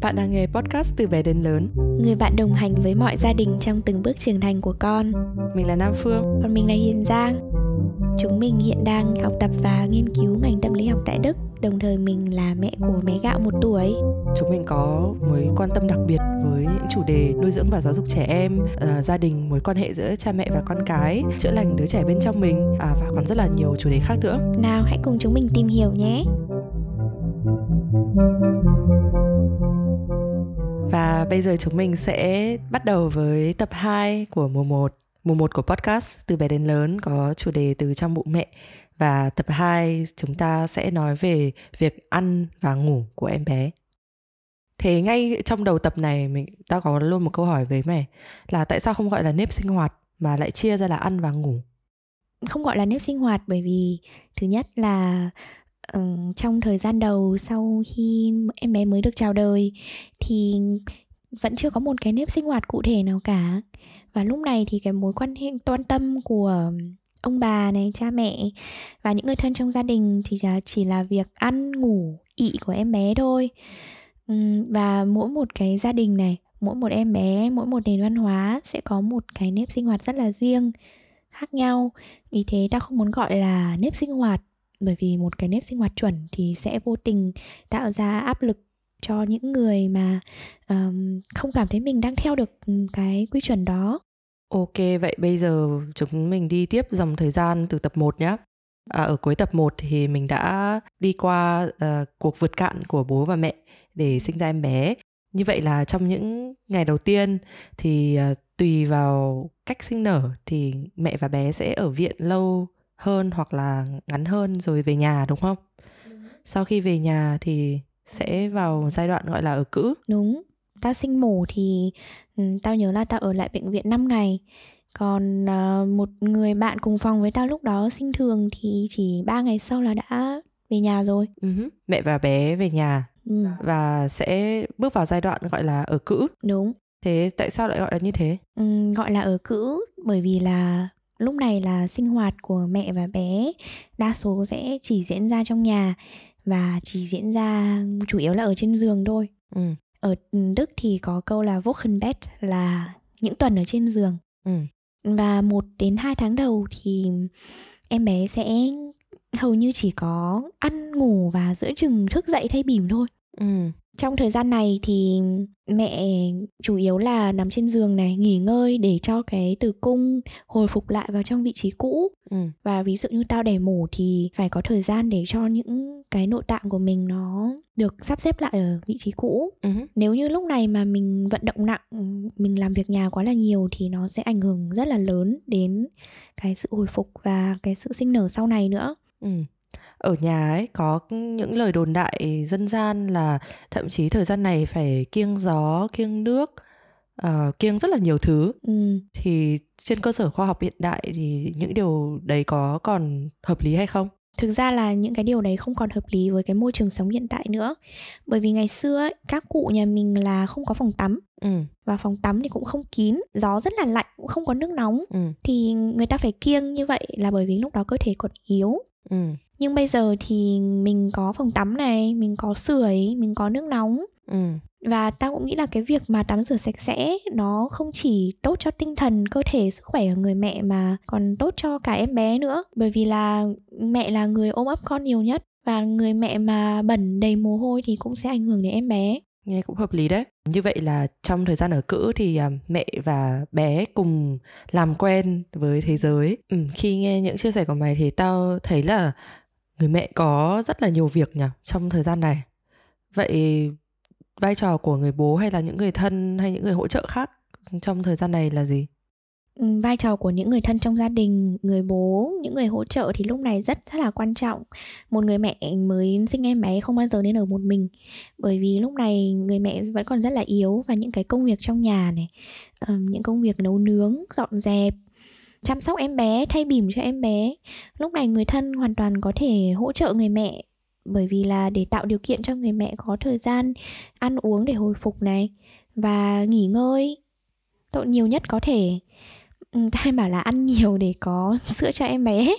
Bạn đang nghe podcast từ bé đến lớn. Người bạn đồng hành với mọi gia đình trong từng bước trưởng thành của con. Mình là Nam Phương. Còn mình là Hiền Giang. Chúng mình hiện đang học tập và nghiên cứu ngành tâm lý học tại Đức Đồng thời mình là mẹ của bé gạo một tuổi. Chúng mình có mối quan tâm đặc biệt với những chủ đề nuôi dưỡng và giáo dục trẻ em uh, Gia đình, mối quan hệ giữa cha mẹ và con cái Chữa lành đứa trẻ bên trong mình à, Và còn rất là nhiều chủ đề khác nữa. Nào hãy cùng chúng mình tìm hiểu nhé. Và bây giờ chúng mình sẽ bắt đầu với tập 2 của mùa 1 Mùa 1 của podcast từ bé đến lớn có chủ đề từ trong bụng mẹ và tập 2 chúng ta sẽ nói về việc ăn và ngủ của em bé. Thế ngay trong đầu tập này mình ta có luôn một câu hỏi với mày là tại sao không gọi là nếp sinh hoạt mà lại chia ra là ăn và ngủ? Không gọi là nếp sinh hoạt bởi vì thứ nhất là um, trong thời gian đầu sau khi em bé mới được chào đời thì vẫn chưa có một cái nếp sinh hoạt cụ thể nào cả và lúc này thì cái mối quan hệ quan tâm của ông bà này, cha mẹ và những người thân trong gia đình thì chỉ là việc ăn, ngủ, ị của em bé thôi. Và mỗi một cái gia đình này, mỗi một em bé, mỗi một nền văn hóa sẽ có một cái nếp sinh hoạt rất là riêng, khác nhau. Vì thế ta không muốn gọi là nếp sinh hoạt, bởi vì một cái nếp sinh hoạt chuẩn thì sẽ vô tình tạo ra áp lực cho những người mà um, không cảm thấy mình đang theo được cái quy chuẩn đó Ok, vậy bây giờ chúng mình đi tiếp dòng thời gian từ tập 1 nhé. À, ở cuối tập 1 thì mình đã đi qua uh, cuộc vượt cạn của bố và mẹ để sinh ra em bé. Như vậy là trong những ngày đầu tiên thì uh, tùy vào cách sinh nở thì mẹ và bé sẽ ở viện lâu hơn hoặc là ngắn hơn rồi về nhà đúng không? Sau khi về nhà thì sẽ vào giai đoạn gọi là ở cữ. Đúng. Tao sinh mổ thì um, tao nhớ là tao ở lại bệnh viện 5 ngày. Còn uh, một người bạn cùng phòng với tao lúc đó sinh thường thì chỉ ba ngày sau là đã về nhà rồi. Uh-huh. mẹ và bé về nhà. Ừ. và sẽ bước vào giai đoạn gọi là ở cữ. Đúng. Thế tại sao lại gọi là như thế? Ừ, gọi là ở cữ bởi vì là lúc này là sinh hoạt của mẹ và bé đa số sẽ chỉ diễn ra trong nhà và chỉ diễn ra chủ yếu là ở trên giường thôi ừ ở Đức thì có câu là Wochenbett là những tuần ở trên giường ừ. và một đến hai tháng đầu thì em bé sẽ hầu như chỉ có ăn ngủ và giữa chừng thức dậy thay bỉm thôi ừ. Trong thời gian này thì mẹ chủ yếu là nằm trên giường này nghỉ ngơi để cho cái tử cung hồi phục lại vào trong vị trí cũ ừ. và ví dụ như tao đẻ mổ thì phải có thời gian để cho những cái nội tạng của mình nó được sắp xếp lại ở vị trí cũ uh-huh. nếu như lúc này mà mình vận động nặng mình làm việc nhà quá là nhiều thì nó sẽ ảnh hưởng rất là lớn đến cái sự hồi phục và cái sự sinh nở sau này nữa ừ ở nhà ấy có những lời đồn đại dân gian là thậm chí thời gian này phải kiêng gió kiêng nước uh, kiêng rất là nhiều thứ ừ. thì trên cơ sở khoa học hiện đại thì những điều đấy có còn hợp lý hay không thực ra là những cái điều đấy không còn hợp lý với cái môi trường sống hiện tại nữa bởi vì ngày xưa ấy, các cụ nhà mình là không có phòng tắm ừ. và phòng tắm thì cũng không kín gió rất là lạnh cũng không có nước nóng ừ. thì người ta phải kiêng như vậy là bởi vì lúc đó cơ thể còn yếu ừ. nhưng bây giờ thì mình có phòng tắm này mình có sưởi mình có nước nóng. Ừ. Và tao cũng nghĩ là cái việc mà tắm rửa sạch sẽ nó không chỉ tốt cho tinh thần cơ thể sức khỏe của người mẹ mà còn tốt cho cả em bé nữa. Bởi vì là mẹ là người ôm ấp con nhiều nhất và người mẹ mà bẩn đầy mồ hôi thì cũng sẽ ảnh hưởng đến em bé nghe cũng hợp lý đấy. Như vậy là trong thời gian ở cữ thì à, mẹ và bé cùng làm quen với thế giới. Ừ, khi nghe những chia sẻ của mày thì tao thấy là người mẹ có rất là nhiều việc nhỉ trong thời gian này. Vậy vai trò của người bố hay là những người thân hay những người hỗ trợ khác trong thời gian này là gì? Ừ, vai trò của những người thân trong gia đình, người bố, những người hỗ trợ thì lúc này rất rất là quan trọng. Một người mẹ mới sinh em bé không bao giờ nên ở một mình. Bởi vì lúc này người mẹ vẫn còn rất là yếu và những cái công việc trong nhà này ờ, những công việc nấu nướng, dọn dẹp, chăm sóc em bé, thay bỉm cho em bé. Lúc này người thân hoàn toàn có thể hỗ trợ người mẹ, bởi vì là để tạo điều kiện cho người mẹ có thời gian ăn uống để hồi phục này và nghỉ ngơi, tội nhiều nhất có thể ừ, bảo là ăn nhiều để có sữa cho em bé.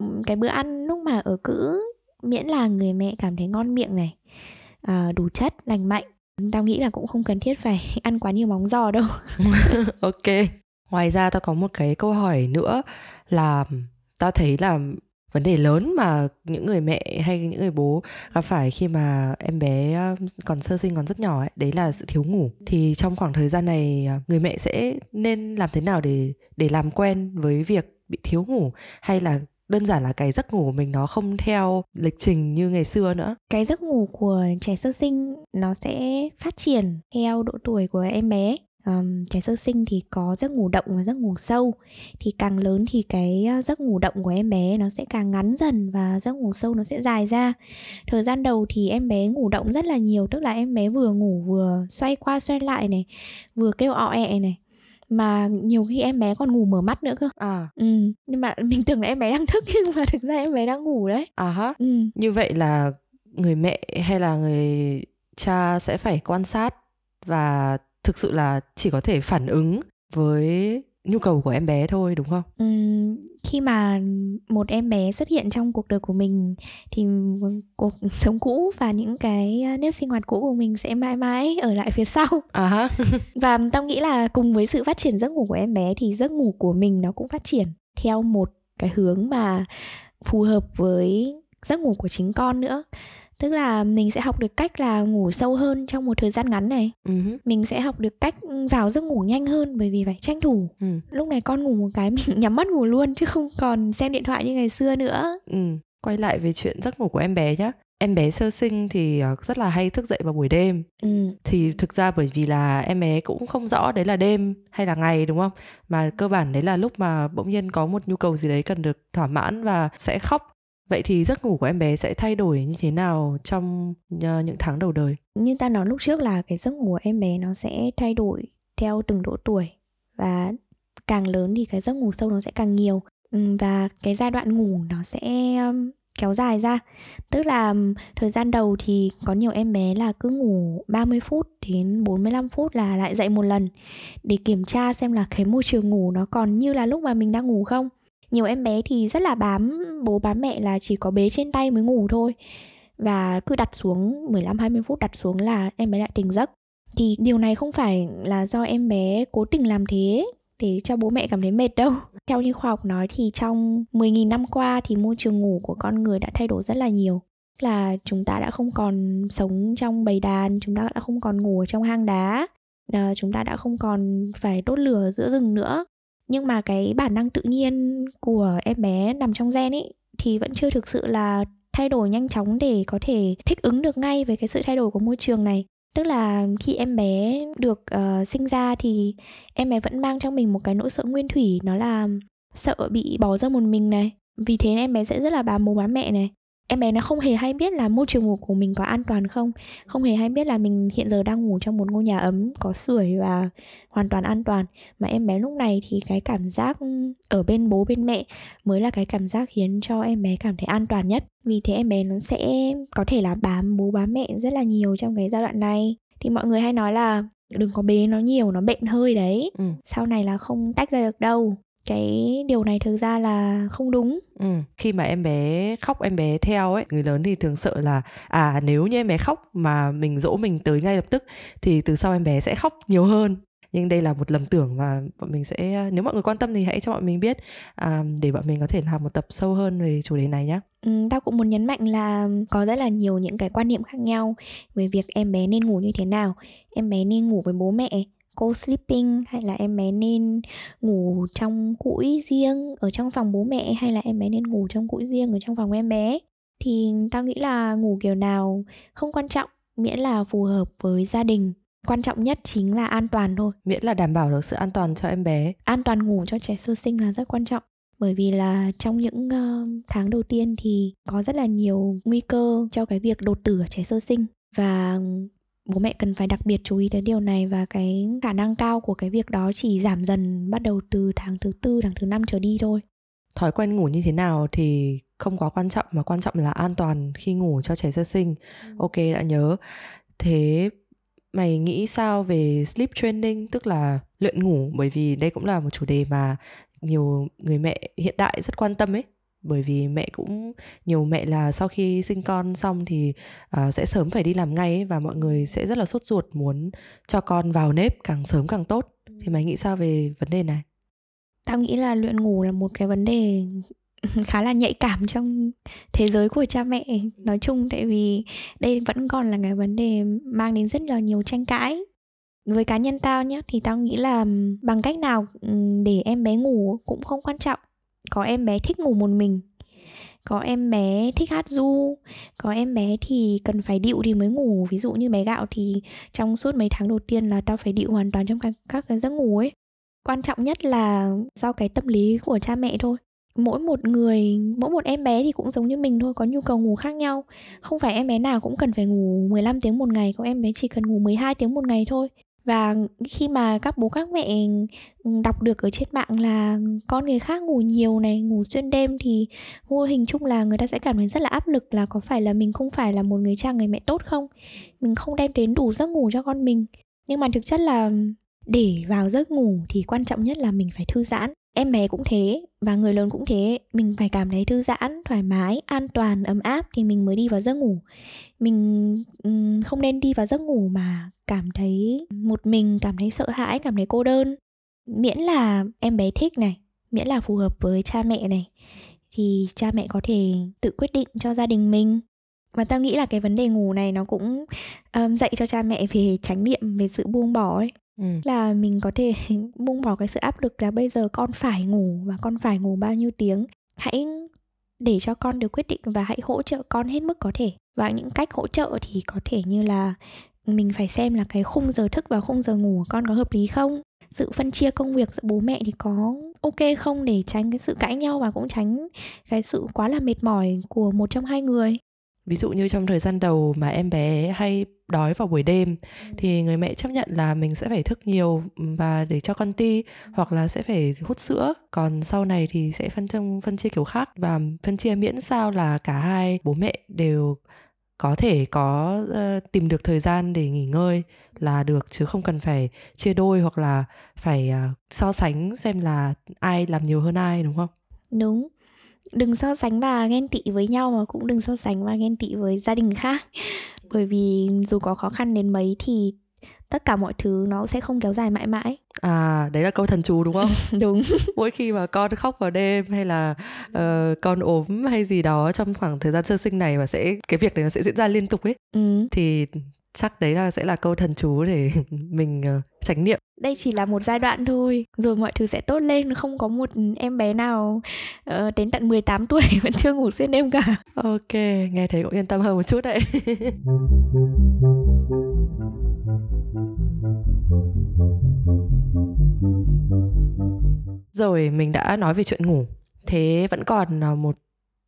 Ừ, cái bữa ăn lúc mà ở cữ miễn là người mẹ cảm thấy ngon miệng này à, đủ chất lành mạnh tao nghĩ là cũng không cần thiết phải ăn quá nhiều móng giò đâu. Ok. Ngoài ra tao có một cái câu hỏi nữa là tao thấy là vấn đề lớn mà những người mẹ hay những người bố gặp phải khi mà em bé um, còn sơ sinh còn rất nhỏ ấy, đấy là sự thiếu ngủ. Thì trong khoảng thời gian này à, người mẹ sẽ nên làm thế nào để để làm quen với việc bị thiếu ngủ hay là đơn giản là cái giấc ngủ của mình nó không theo lịch trình như ngày xưa nữa? Cái giấc ngủ của trẻ sơ sinh nó sẽ phát triển theo độ tuổi của em bé um, trẻ sơ sinh thì có giấc ngủ động và giấc ngủ sâu. Thì càng lớn thì cái giấc ngủ động của em bé nó sẽ càng ngắn dần và giấc ngủ sâu nó sẽ dài ra. Thời gian đầu thì em bé ngủ động rất là nhiều tức là em bé vừa ngủ vừa xoay qua xoay lại này vừa kêu ọ ẹ này. Mà nhiều khi em bé còn ngủ mở mắt nữa cơ. À. Ừ nhưng mà mình tưởng là em bé đang thức nhưng mà thực ra em bé đang ngủ đấy. À ha ừ. như vậy là người mẹ hay là người cha sẽ phải quan sát và thực sự là chỉ có thể phản ứng với nhu cầu của em bé thôi đúng không? Ừ, khi mà một em bé xuất hiện trong cuộc đời của mình thì cuộc sống cũ và những cái nếp sinh hoạt cũ của mình sẽ mãi mãi ở lại phía sau. À và tao nghĩ là cùng với sự phát triển giấc ngủ của em bé thì giấc ngủ của mình nó cũng phát triển theo một cái hướng mà phù hợp với giấc ngủ của chính con nữa tức là mình sẽ học được cách là ngủ sâu hơn trong một thời gian ngắn này. Uh-huh. mình sẽ học được cách vào giấc ngủ nhanh hơn bởi vì phải tranh thủ. Uh lúc này con ngủ một cái mình nhắm mắt ngủ luôn chứ không còn xem điện thoại như ngày xưa nữa. Ừ. quay lại về chuyện giấc ngủ của em bé nhá. Em bé sơ sinh thì ờ, rất là hay thức dậy vào buổi đêm. Ừ. thì thực ra bởi vì là em bé cũng không rõ đấy là đêm hay là ngày đúng không? Mà cơ bản đấy là lúc mà bỗng nhiên có một nhu cầu gì đấy cần được thỏa mãn và sẽ khóc Vậy thì giấc ngủ của em bé sẽ thay đổi như thế nào trong ờ, những tháng đầu đời? Như ta nói lúc trước là cái giấc ngủ của em bé nó sẽ thay đổi theo từng độ tuổi và càng lớn thì cái giấc ngủ sâu nó sẽ càng nhiều. Ừ, và cái giai đoạn ngủ nó sẽ kéo dài ra. Tức là thời gian đầu thì có nhiều em bé là cứ ngủ 30 phút đến 45 phút là lại dậy một lần Để kiểm tra xem là cái môi trường ngủ nó còn như là lúc mà mình đang ngủ không nhiều em bé thì rất là bám bố bám mẹ là chỉ có bế trên tay mới ngủ thôi và cứ đặt xuống 15 20 phút đặt xuống là em bé lại tỉnh giấc. Thì điều này không phải là do em bé cố tình làm thế để cho bố mẹ cảm thấy mệt đâu. Theo như khoa học nói thì trong 10.000 năm qua thì môi trường ngủ của con người đã thay đổi rất là nhiều. Là chúng ta đã không còn sống trong bầy đàn, chúng ta đã không còn ngủ ở trong hang đá, chúng ta đã không còn phải đốt lửa giữa rừng nữa nhưng mà cái bản năng tự nhiên của em bé nằm trong gen ấy thì vẫn chưa thực sự là thay đổi nhanh chóng để có thể thích ứng được ngay với cái sự thay đổi của môi trường này. Tức là khi em bé được uh, sinh ra thì em bé vẫn mang trong mình một cái nỗi sợ nguyên thủy nó là sợ bị bỏ rơi một mình này. Vì thế em bé sẽ rất là bám bố bám mẹ này em bé nó không hề hay biết là môi trường ngủ của mình có an toàn không không hề hay biết là mình hiện giờ đang ngủ trong một ngôi nhà ấm có sưởi và hoàn toàn an toàn. Mà em bé lúc này thì cái cảm giác ở bên bố bên mẹ mới là cái cảm giác khiến cho em bé cảm thấy an toàn nhất. Vì thế em bé nó sẽ có thể là bám bố bám mẹ rất là nhiều trong cái giai đoạn này. Thì mọi người hay nói là đừng có bế nó nhiều nó bệnh hơi đấy. Ừ. sau này là không tách ra được đâu cái điều này thực ra là không đúng ừ. khi mà em bé khóc em bé theo ấy người lớn thì thường sợ là à nếu như em bé khóc mà mình dỗ mình tới ngay lập tức thì từ sau em bé sẽ khóc nhiều hơn nhưng đây là một lầm tưởng và bọn mình sẽ nếu mọi người quan tâm thì hãy cho bọn mình biết à, để bọn mình có thể làm một tập sâu hơn về chủ đề này nhé. Ừ, tao cũng muốn nhấn mạnh là có rất là nhiều những cái quan niệm khác nhau về việc em bé nên ngủ như thế nào em bé nên ngủ với bố mẹ co-sleeping hay là em bé nên ngủ trong cũi riêng ở trong phòng bố mẹ hay là em bé nên ngủ trong cũi riêng ở trong phòng em bé? Thì tao nghĩ là ngủ kiểu nào không quan trọng miễn là phù hợp với gia đình. Quan trọng nhất chính là an toàn thôi. Miễn là đảm bảo được sự an toàn cho em bé. An toàn ngủ cho trẻ sơ sinh là rất quan trọng bởi vì là trong những uh, tháng đầu tiên thì có rất là nhiều nguy cơ cho cái việc đột tử ở trẻ sơ sinh. Và bố mẹ cần phải đặc biệt chú ý tới điều này và cái khả năng cao của cái việc đó chỉ giảm dần bắt đầu từ tháng thứ tư tháng thứ năm trở đi thôi. Thói quen ngủ như thế nào thì không quá quan trọng mà quan trọng là an toàn khi ngủ cho trẻ sơ sinh. Ừ. ok đã nhớ. Thế mày nghĩ sao về sleep training tức là luyện ngủ? Bởi vì đây cũng là một chủ đề mà nhiều người mẹ hiện đại rất quan tâm ấy bởi vì mẹ cũng nhiều mẹ là sau khi sinh con xong thì uh, sẽ sớm phải đi làm ngay ấy, và mọi người sẽ rất là sốt ruột muốn cho con vào nếp càng sớm càng tốt. Thì mày nghĩ sao về vấn đề này? Tao nghĩ là luyện ngủ là một cái vấn đề khá là nhạy cảm trong thế giới của cha mẹ nói chung tại vì đây vẫn còn là cái vấn đề mang đến rất là nhiều tranh cãi. Với cá nhân tao nhé thì tao nghĩ là bằng cách nào để em bé ngủ cũng không quan trọng có em bé thích ngủ một mình. Có em bé thích hát du. Có em bé thì cần phải điệu thì mới ngủ. Ví dụ như bé gạo thì trong suốt mấy tháng đầu tiên là tao phải điệu hoàn toàn trong các, các cái giấc ngủ ấy. Quan trọng nhất là do cái tâm lý của cha mẹ thôi. Mỗi một người mỗi một em bé thì cũng giống như mình thôi có nhu cầu ngủ khác nhau. Không phải em bé nào cũng cần phải ngủ 15 tiếng một ngày. Có em bé chỉ cần ngủ 12 tiếng một ngày thôi và khi mà các bố các mẹ ừ, đọc được ở trên mạng là con người khác ngủ nhiều này, ngủ xuyên đêm thì vô hình chung là người ta sẽ cảm thấy rất là áp lực là có phải là mình không phải là một người cha, người mẹ tốt không? Mình không đem đến đủ giấc ngủ cho con mình. Nhưng mà thực chất là để vào giấc ngủ thì quan trọng nhất là mình phải thư giãn. Em bé cũng thế và người lớn cũng thế, mình phải cảm thấy thư giãn, thoải mái, an toàn, ấm áp thì mình mới đi vào giấc ngủ. Mình ừ, không nên đi vào giấc ngủ mà cảm thấy một mình cảm thấy sợ hãi cảm thấy cô đơn. Miễn là em bé thích này miễn là phù hợp với cha mẹ này thì cha mẹ có thể tự quyết định cho gia đình mình. Và tao nghĩ là cái vấn đề ngủ này nó cũng um, dạy cho cha mẹ về tránh niệm về sự buông bỏ ấy. Ừ. là mình có thể buông bỏ cái sự áp lực là bây giờ con phải ngủ và con phải ngủ bao nhiêu tiếng. Hãy để cho con được quyết định và hãy hỗ trợ con hết mức có thể. Và những cách hỗ trợ thì có thể như là mình phải xem là cái khung giờ thức và khung giờ ngủ của con có hợp lý không? Sự phân chia công việc giữa bố mẹ thì có ok không để tránh cái sự cãi nhau và cũng tránh cái sự quá là mệt mỏi của một trong hai người? Ví dụ như trong thời gian đầu mà em bé hay đói vào buổi đêm ừ. thì người mẹ chấp nhận là mình sẽ phải thức nhiều và để cho con ti hoặc là sẽ phải hút sữa. Còn sau này thì sẽ phân trong phân chia kiểu khác và phân chia miễn sao là cả hai bố mẹ đều có thể có uh, tìm được thời gian để nghỉ ngơi là được chứ không cần phải chia đôi hoặc là phải uh, so sánh xem là ai làm nhiều hơn ai đúng không? Đúng. Đừng so sánh và ghen tị với nhau mà cũng đừng so sánh và ghen tị với gia đình khác. Bởi vì dù có khó khăn đến mấy thì tất cả mọi thứ nó sẽ không kéo dài mãi mãi à đấy là câu thần chú đúng không? Đúng. Mỗi khi mà con khóc vào đêm hay là uh, con ốm hay gì đó trong khoảng thời gian sơ sinh này và sẽ cái việc này nó sẽ diễn ra liên tục ấy ừ. thì chắc đấy là sẽ là câu thần chú để mình uh, tránh niệm đây chỉ là một giai đoạn thôi rồi mọi thứ sẽ tốt lên không có một em bé nào uh, đến tận 18 tuổi vẫn chưa ngủ xuyên đêm cả. Ok nghe thấy cũng yên tâm hơn một chút đấy rồi mình đã nói về chuyện ngủ. Thế vẫn còn ờ, một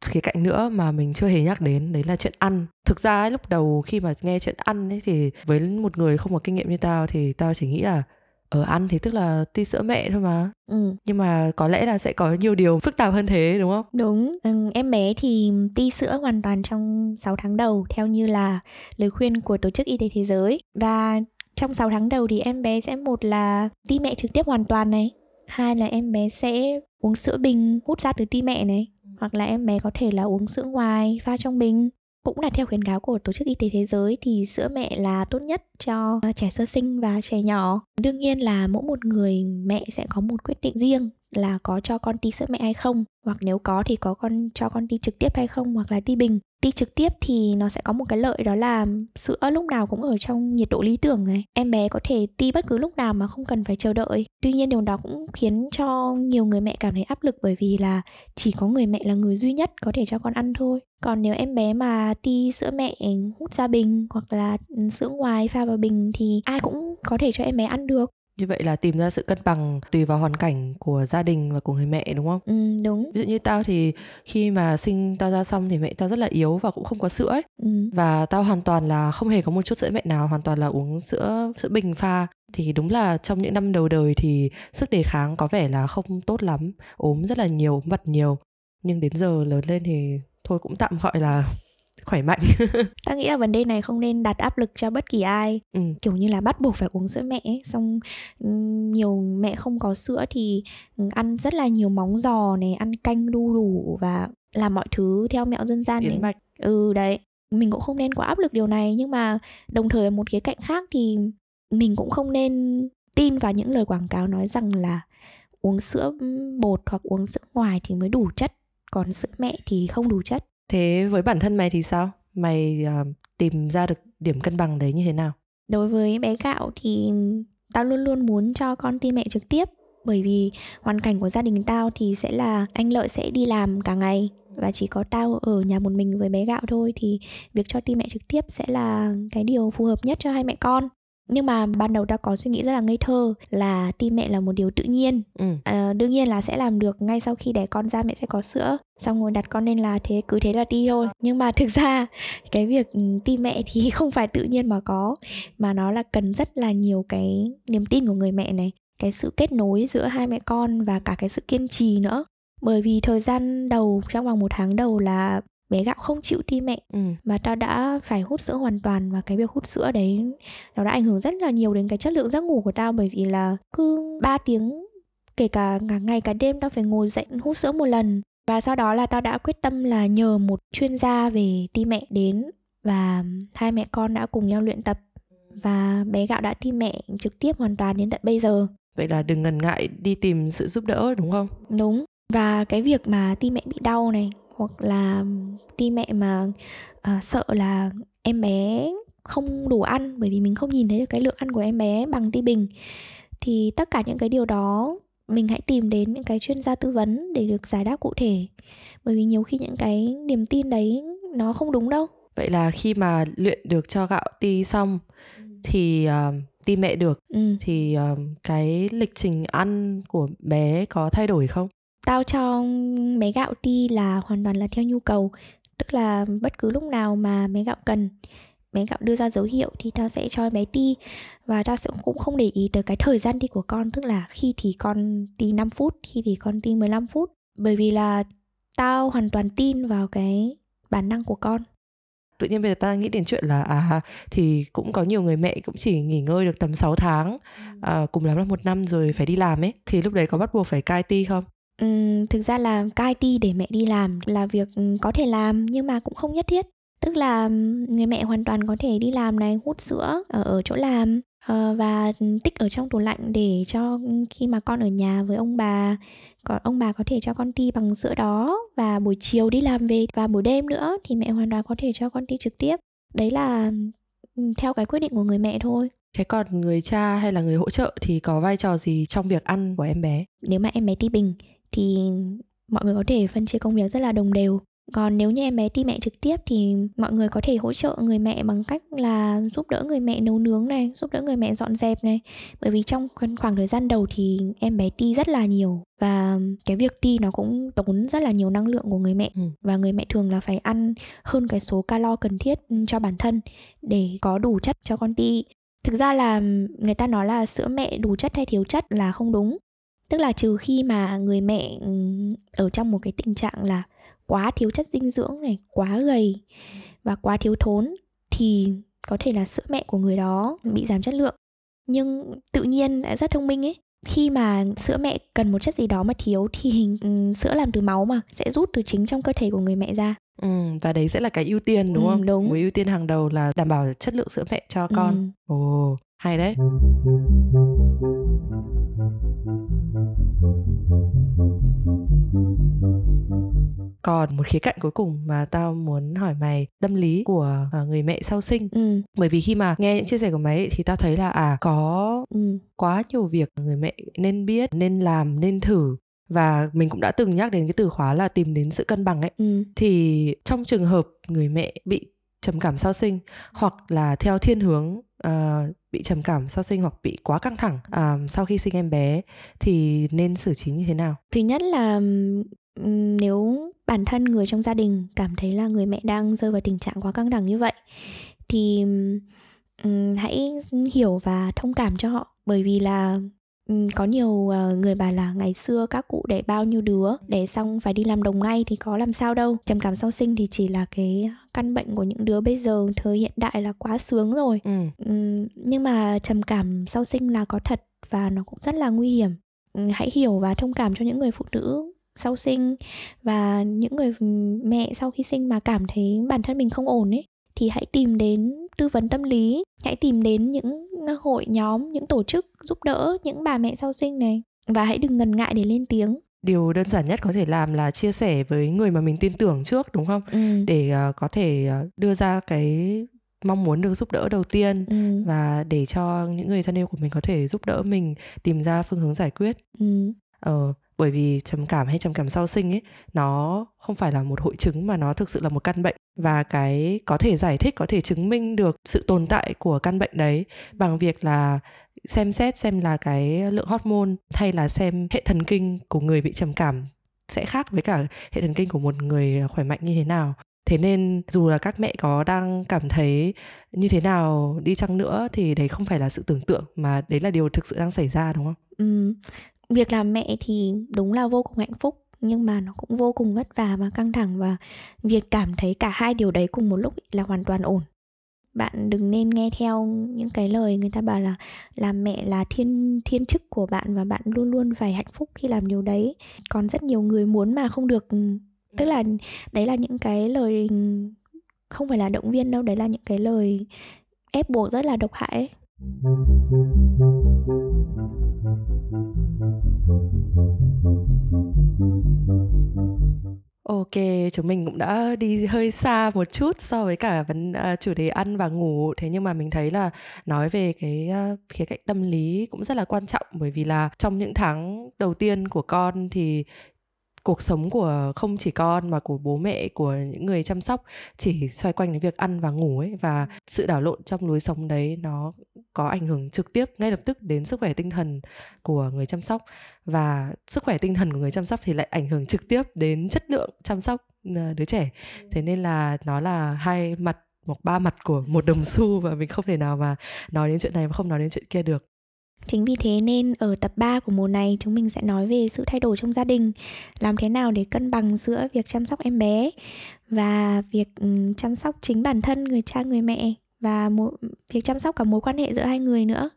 khía cạnh nữa mà mình chưa hề nhắc đến đấy là chuyện ăn. Thực ra ấy, lúc đầu khi mà nghe chuyện ăn ấy thì với một người không có kinh nghiệm như tao thì tao chỉ nghĩ là ở ờ, ăn thì tức là ti sữa mẹ thôi mà. Ừ. nhưng mà có lẽ là sẽ có nhiều điều phức tạp hơn thế đúng không? Đúng. Ừ, em bé thì ti sữa hoàn toàn trong 6 tháng đầu theo như là lời khuyên của tổ chức y tế thế giới. Và trong 6 tháng đầu thì em bé sẽ một là ti mẹ trực tiếp hoàn toàn này hai là em bé sẽ uống sữa bình hút ra từ ti mẹ này. Hoặc là em bé có thể là uống sữa ngoài pha trong bình. Cũng là theo khuyến cáo của tổ chức y tế thế giới thì sữa mẹ là tốt nhất cho trẻ sơ sinh và trẻ nhỏ. Đương nhiên là mỗi một người mẹ sẽ có một quyết định riêng là có cho con ti sữa mẹ hay không. Hoặc nếu có thì có con cho con ti trực tiếp hay không hoặc là ti bình ti trực tiếp thì nó sẽ có một cái lợi đó là sữa lúc nào cũng ở trong nhiệt độ lý tưởng này. Em bé có thể ti bất cứ lúc nào mà không cần phải chờ đợi. Tuy nhiên điều đó cũng khiến cho nhiều người mẹ cảm thấy áp lực bởi vì là chỉ có người mẹ là người duy nhất có thể cho con ăn thôi. Còn nếu em bé mà ti sữa mẹ hút ra bình hoặc là sữa ngoài pha vào bình thì ai cũng có thể cho em bé ăn được như vậy là tìm ra sự cân bằng tùy vào hoàn cảnh của gia đình và của người mẹ đúng không? Ừ đúng. Ví dụ như tao thì khi mà sinh tao ra xong thì mẹ tao rất là yếu và cũng không có sữa ấy. Ừ. Và tao hoàn toàn là không hề có một chút sữa mẹ nào, hoàn toàn là uống sữa sữa bình pha thì đúng là trong những năm đầu đời thì sức đề kháng có vẻ là không tốt lắm, ốm rất là nhiều, ốm vặt nhiều. Nhưng đến giờ lớn lên thì thôi cũng tạm gọi là khỏe mạnh. Ta nghĩ là vấn đề này không nên đặt áp lực cho bất kỳ ai. Ừ. kiểu như là bắt buộc phải uống sữa mẹ ấy. xong nhiều mẹ không có sữa thì ăn rất là nhiều móng giò này ăn canh đu đủ và làm mọi thứ theo mẹo dân gian yến mạch. Ừ đấy. Mình cũng không nên quá áp lực điều này. Nhưng mà đồng thời ở một khía cạnh khác thì mình cũng không nên tin vào những lời quảng cáo nói rằng là uống sữa bột hoặc uống sữa ngoài thì mới đủ chất. Còn sữa mẹ thì không đủ chất thế với bản thân mày thì sao? Mày uh, tìm ra được điểm cân bằng đấy như thế nào? Đối với bé gạo thì tao luôn luôn muốn cho con tin mẹ trực tiếp bởi vì hoàn cảnh của gia đình tao thì sẽ là anh lợi sẽ đi làm cả ngày và chỉ có tao ở nhà một mình với bé gạo thôi thì việc cho tim mẹ trực tiếp sẽ là cái điều phù hợp nhất cho hai mẹ con nhưng mà ban đầu tao có suy nghĩ rất là ngây thơ là ti mẹ là một điều tự nhiên. Ừ. À, đương nhiên là sẽ làm được ngay sau khi đẻ con ra mẹ sẽ có sữa. Xong rồi đặt con lên là thế cứ thế là ti thôi. Nhưng mà thực ra cái việc ừ, ti mẹ thì không phải tự nhiên mà có. Mà nó là cần rất là nhiều cái niềm tin của người mẹ này. Cái sự kết nối giữa hai mẹ con và cả cái sự kiên trì nữa. Bởi vì thời gian đầu trong vòng một tháng đầu là bé gạo không chịu ti mẹ. Ừ. Và tao đã phải hút sữa hoàn toàn và cái việc hút sữa đấy nó đã ảnh hưởng rất là nhiều đến cái chất lượng giấc ngủ của tao bởi vì là cứ 3 tiếng kể cả cả ngày cả đêm tao phải ngồi dậy hút sữa một lần. Và sau đó là tao đã quyết tâm là nhờ một chuyên gia về ti mẹ đến và hai mẹ con đã cùng nhau luyện tập và bé gạo đã ti mẹ trực tiếp hoàn toàn đến tận bây giờ. Vậy là đừng ngần ngại đi tìm sự giúp đỡ đúng không? Đúng. Và cái việc mà ti mẹ bị đau này hoặc là ti mẹ mà à, sợ là em bé không đủ ăn bởi vì mình không nhìn thấy được cái lượng ăn của em bé bằng ti bình thì tất cả những cái điều đó mình hãy tìm đến những cái chuyên gia tư vấn để được giải đáp cụ thể bởi vì nhiều khi những cái niềm tin đấy nó không đúng đâu vậy là khi mà luyện được cho gạo ti xong thì à, ti mẹ được ừ. thì à, cái lịch trình ăn của bé có thay đổi không Tao cho bé gạo ti là hoàn toàn là theo nhu cầu. Tức là bất cứ lúc nào mà bé gạo cần Bé gạo đưa ra dấu hiệu thì tao sẽ cho bé ti Và tao sẽ cũng không để ý tới cái thời gian ti của con Tức là khi thì con ti 5 phút, khi thì con ti 15 phút. Bởi vì là tao hoàn toàn tin vào cái bản năng của con. Tự nhiên bây giờ ta nghĩ đến chuyện là à thì cũng có nhiều người mẹ cũng chỉ nghỉ ngơi được tầm 6 tháng à, cùng lắm là một năm rồi phải đi làm ấy. Thì lúc đấy có bắt buộc phải cai ti không Ừm, thực ra là cai ti để mẹ đi làm là việc ừm, có thể làm nhưng mà cũng không nhất thiết. Tức là người mẹ hoàn toàn có thể đi làm này hút sữa ở, ở chỗ làm ờ, và tích ở trong tủ lạnh để cho khi mà con ở nhà với ông bà còn ông bà có thể cho con ti bằng sữa đó và buổi chiều đi làm về và buổi đêm nữa thì mẹ hoàn toàn có thể cho con ti trực tiếp. Đấy là theo cái quyết định của người mẹ thôi. Thế còn người cha hay là người hỗ trợ thì có vai trò gì trong việc ăn của em bé? Nếu mà em bé ti bình thì mọi người có thể phân chia công việc rất là đồng đều. Còn nếu như em bé ti mẹ trực tiếp thì mọi người có thể hỗ trợ người mẹ bằng cách là giúp đỡ người mẹ nấu nướng này giúp đỡ người mẹ dọn dẹp này. Bởi vì trong khoảng thời gian đầu thì em bé ti rất là nhiều và cái việc ti nó cũng tốn rất là nhiều năng lượng của người mẹ. Ừ. và người mẹ thường là phải ăn hơn cái số calo cần thiết cho bản thân để có đủ chất cho con ti. Thực ra là người ta nói là sữa mẹ đủ chất hay thiếu chất là không đúng tức là trừ khi mà người mẹ ừm, ở trong một cái tình trạng là quá thiếu chất dinh dưỡng này quá gầy và quá thiếu thốn thì có thể là sữa mẹ của người đó bị giảm chất lượng. Nhưng tự nhiên đã rất thông minh ấy khi mà sữa mẹ cần một chất gì đó mà thiếu thì ừm, sữa làm từ máu mà sẽ rút từ chính trong cơ thể của người mẹ ra. Ừ, và đấy sẽ là cái ưu tiên đúng Ừ, không? đúng. mối ưu tiên hàng đầu là đảm bảo chất lượng sữa mẹ cho con. Ừm. ồ hay đấy còn một khía cạnh cuối cùng mà tao muốn hỏi mày tâm lý của à, người mẹ sau sinh. Ừ. Bởi vì khi mà nghe những chia sẻ của mày ấy, thì tao thấy là à có ừ. quá nhiều việc người mẹ nên biết nên làm nên thử. Và mình cũng đã từng nhắc đến cái từ khóa là tìm đến sự cân bằng ấy. Ừ. Thì trong trường hợp người mẹ bị trầm cảm sau sinh hoặc là theo thiên hướng ờ, bị trầm cảm sau sinh hoặc bị quá căng thẳng à, sau khi sinh em bé thì nên xử trí như thế nào? Thứ nhất là nếu bản thân người trong gia đình cảm thấy là người mẹ đang rơi vào tình trạng quá căng thẳng như vậy thì ừm, hãy hiểu và thông cảm cho họ. Bởi vì là ừm, có nhiều ờ, người bảo là ngày xưa các cụ đẻ bao nhiêu đứa đẻ xong phải đi làm đồng ngay thì có làm sao đâu. Trầm cảm sau sinh thì chỉ là cái căn bệnh của những đứa bây giờ thời hiện đại là quá sướng rồi. Ừ. Ừm, nhưng mà trầm cảm sau sinh là có thật và nó cũng rất là nguy hiểm. Hãy hiểu và thông cảm cho những người phụ nữ sau sinh và những người mẹ sau khi sinh mà cảm thấy bản thân mình không ổn ấy thì hãy tìm đến tư vấn tâm lý hãy tìm đến những hội nhóm những tổ chức giúp đỡ những bà mẹ sau sinh này và hãy đừng ngần ngại để lên tiếng điều đơn giản nhất có thể làm là chia sẻ với người mà mình tin tưởng trước đúng không ừ. để uh, có thể uh, đưa ra cái mong muốn được giúp đỡ đầu tiên ừ. và để cho những người thân yêu của mình có thể giúp đỡ mình tìm ra phương hướng giải quyết ừ. ờ bởi vì trầm cảm hay trầm cảm sau sinh ấy, nó không phải là một hội chứng mà nó thực sự là một căn bệnh. Và cái có thể giải thích, có thể chứng minh được sự tồn tại của căn bệnh đấy bằng việc là xem xét xem là cái lượng hormone hay là xem hệ thần kinh của người bị trầm cảm sẽ khác với cả hệ thần kinh của một người khỏe mạnh như thế nào. Thế nên dù là các mẹ có đang cảm thấy như thế nào đi chăng nữa thì đấy không phải là sự tưởng tượng mà đấy là điều thực sự đang xảy ra, đúng không? Ừ việc làm mẹ thì đúng là vô cùng hạnh phúc nhưng mà nó cũng vô cùng vất vả và căng thẳng và việc cảm thấy cả hai điều đấy cùng một lúc là hoàn toàn ổn. Bạn đừng nên nghe theo những cái lời người ta bảo là làm mẹ là thiên thiên chức của bạn và bạn luôn luôn phải hạnh phúc khi làm điều đấy. Còn rất nhiều người muốn mà không được tức là đấy là những cái lời không phải là động viên đâu đấy là những cái lời ép buộc rất là độc hại ấy. Ok, chúng mình cũng đã đi hơi xa một chút so với cả vấn uh, chủ đề ăn và ngủ. Thế nhưng mà mình thấy là nói về cái uh, khía cạnh tâm lý cũng rất là quan trọng bởi vì là trong những tháng đầu tiên của con thì cuộc sống của không chỉ con mà của bố mẹ của những người chăm sóc chỉ xoay quanh đến việc ăn và ngủ ấy. Và sự đảo lộn trong lối sống đấy nó có ảnh hưởng trực tiếp ngay lập tức đến sức khỏe tinh thần của người chăm sóc. Và sức khỏe tinh thần của người chăm sóc thì lại ảnh hưởng trực tiếp đến chất lượng chăm sóc ờ, đứa trẻ. Thế nên là nó là hai mặt một ba mặt của một đồng xu và mình không thể nào mà nói đến chuyện này mà không nói đến chuyện kia được Chính vì thế nên ở tập 3 của mùa này chúng mình sẽ nói về sự thay đổi trong gia đình, làm thế nào để cân bằng giữa việc chăm sóc em bé và việc ừ, chăm sóc chính bản thân người cha người mẹ và một, việc chăm sóc cả mối quan hệ giữa hai người nữa.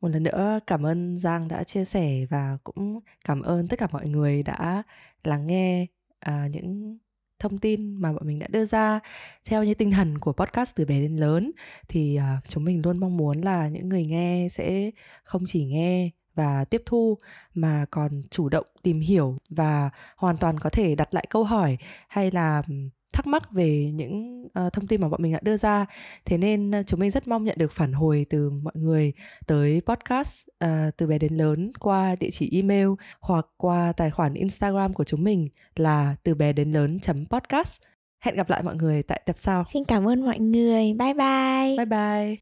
Một lần nữa cảm ơn Giang đã chia sẻ và cũng cảm ơn tất cả mọi người đã lắng nghe à, những thông tin mà bọn mình đã đưa ra theo như tinh thần của podcast từ bé đến lớn. Thì uh, chúng mình luôn mong muốn là những người nghe sẽ không chỉ nghe và tiếp thu mà còn chủ động tìm hiểu và hoàn toàn có thể đặt lại câu hỏi hay là thắc mắc về những uh, thông tin mà bọn mình đã đưa ra. Thế nên uh, chúng mình rất mong nhận được phản hồi từ mọi người tới podcast uh, từ bé đến lớn qua địa chỉ email hoặc qua tài khoản instagram của chúng mình là từ bé đến lớn podcast. Hẹn gặp lại mọi người tại tập sau. Xin cảm ơn mọi người. Bye bye. Bye bye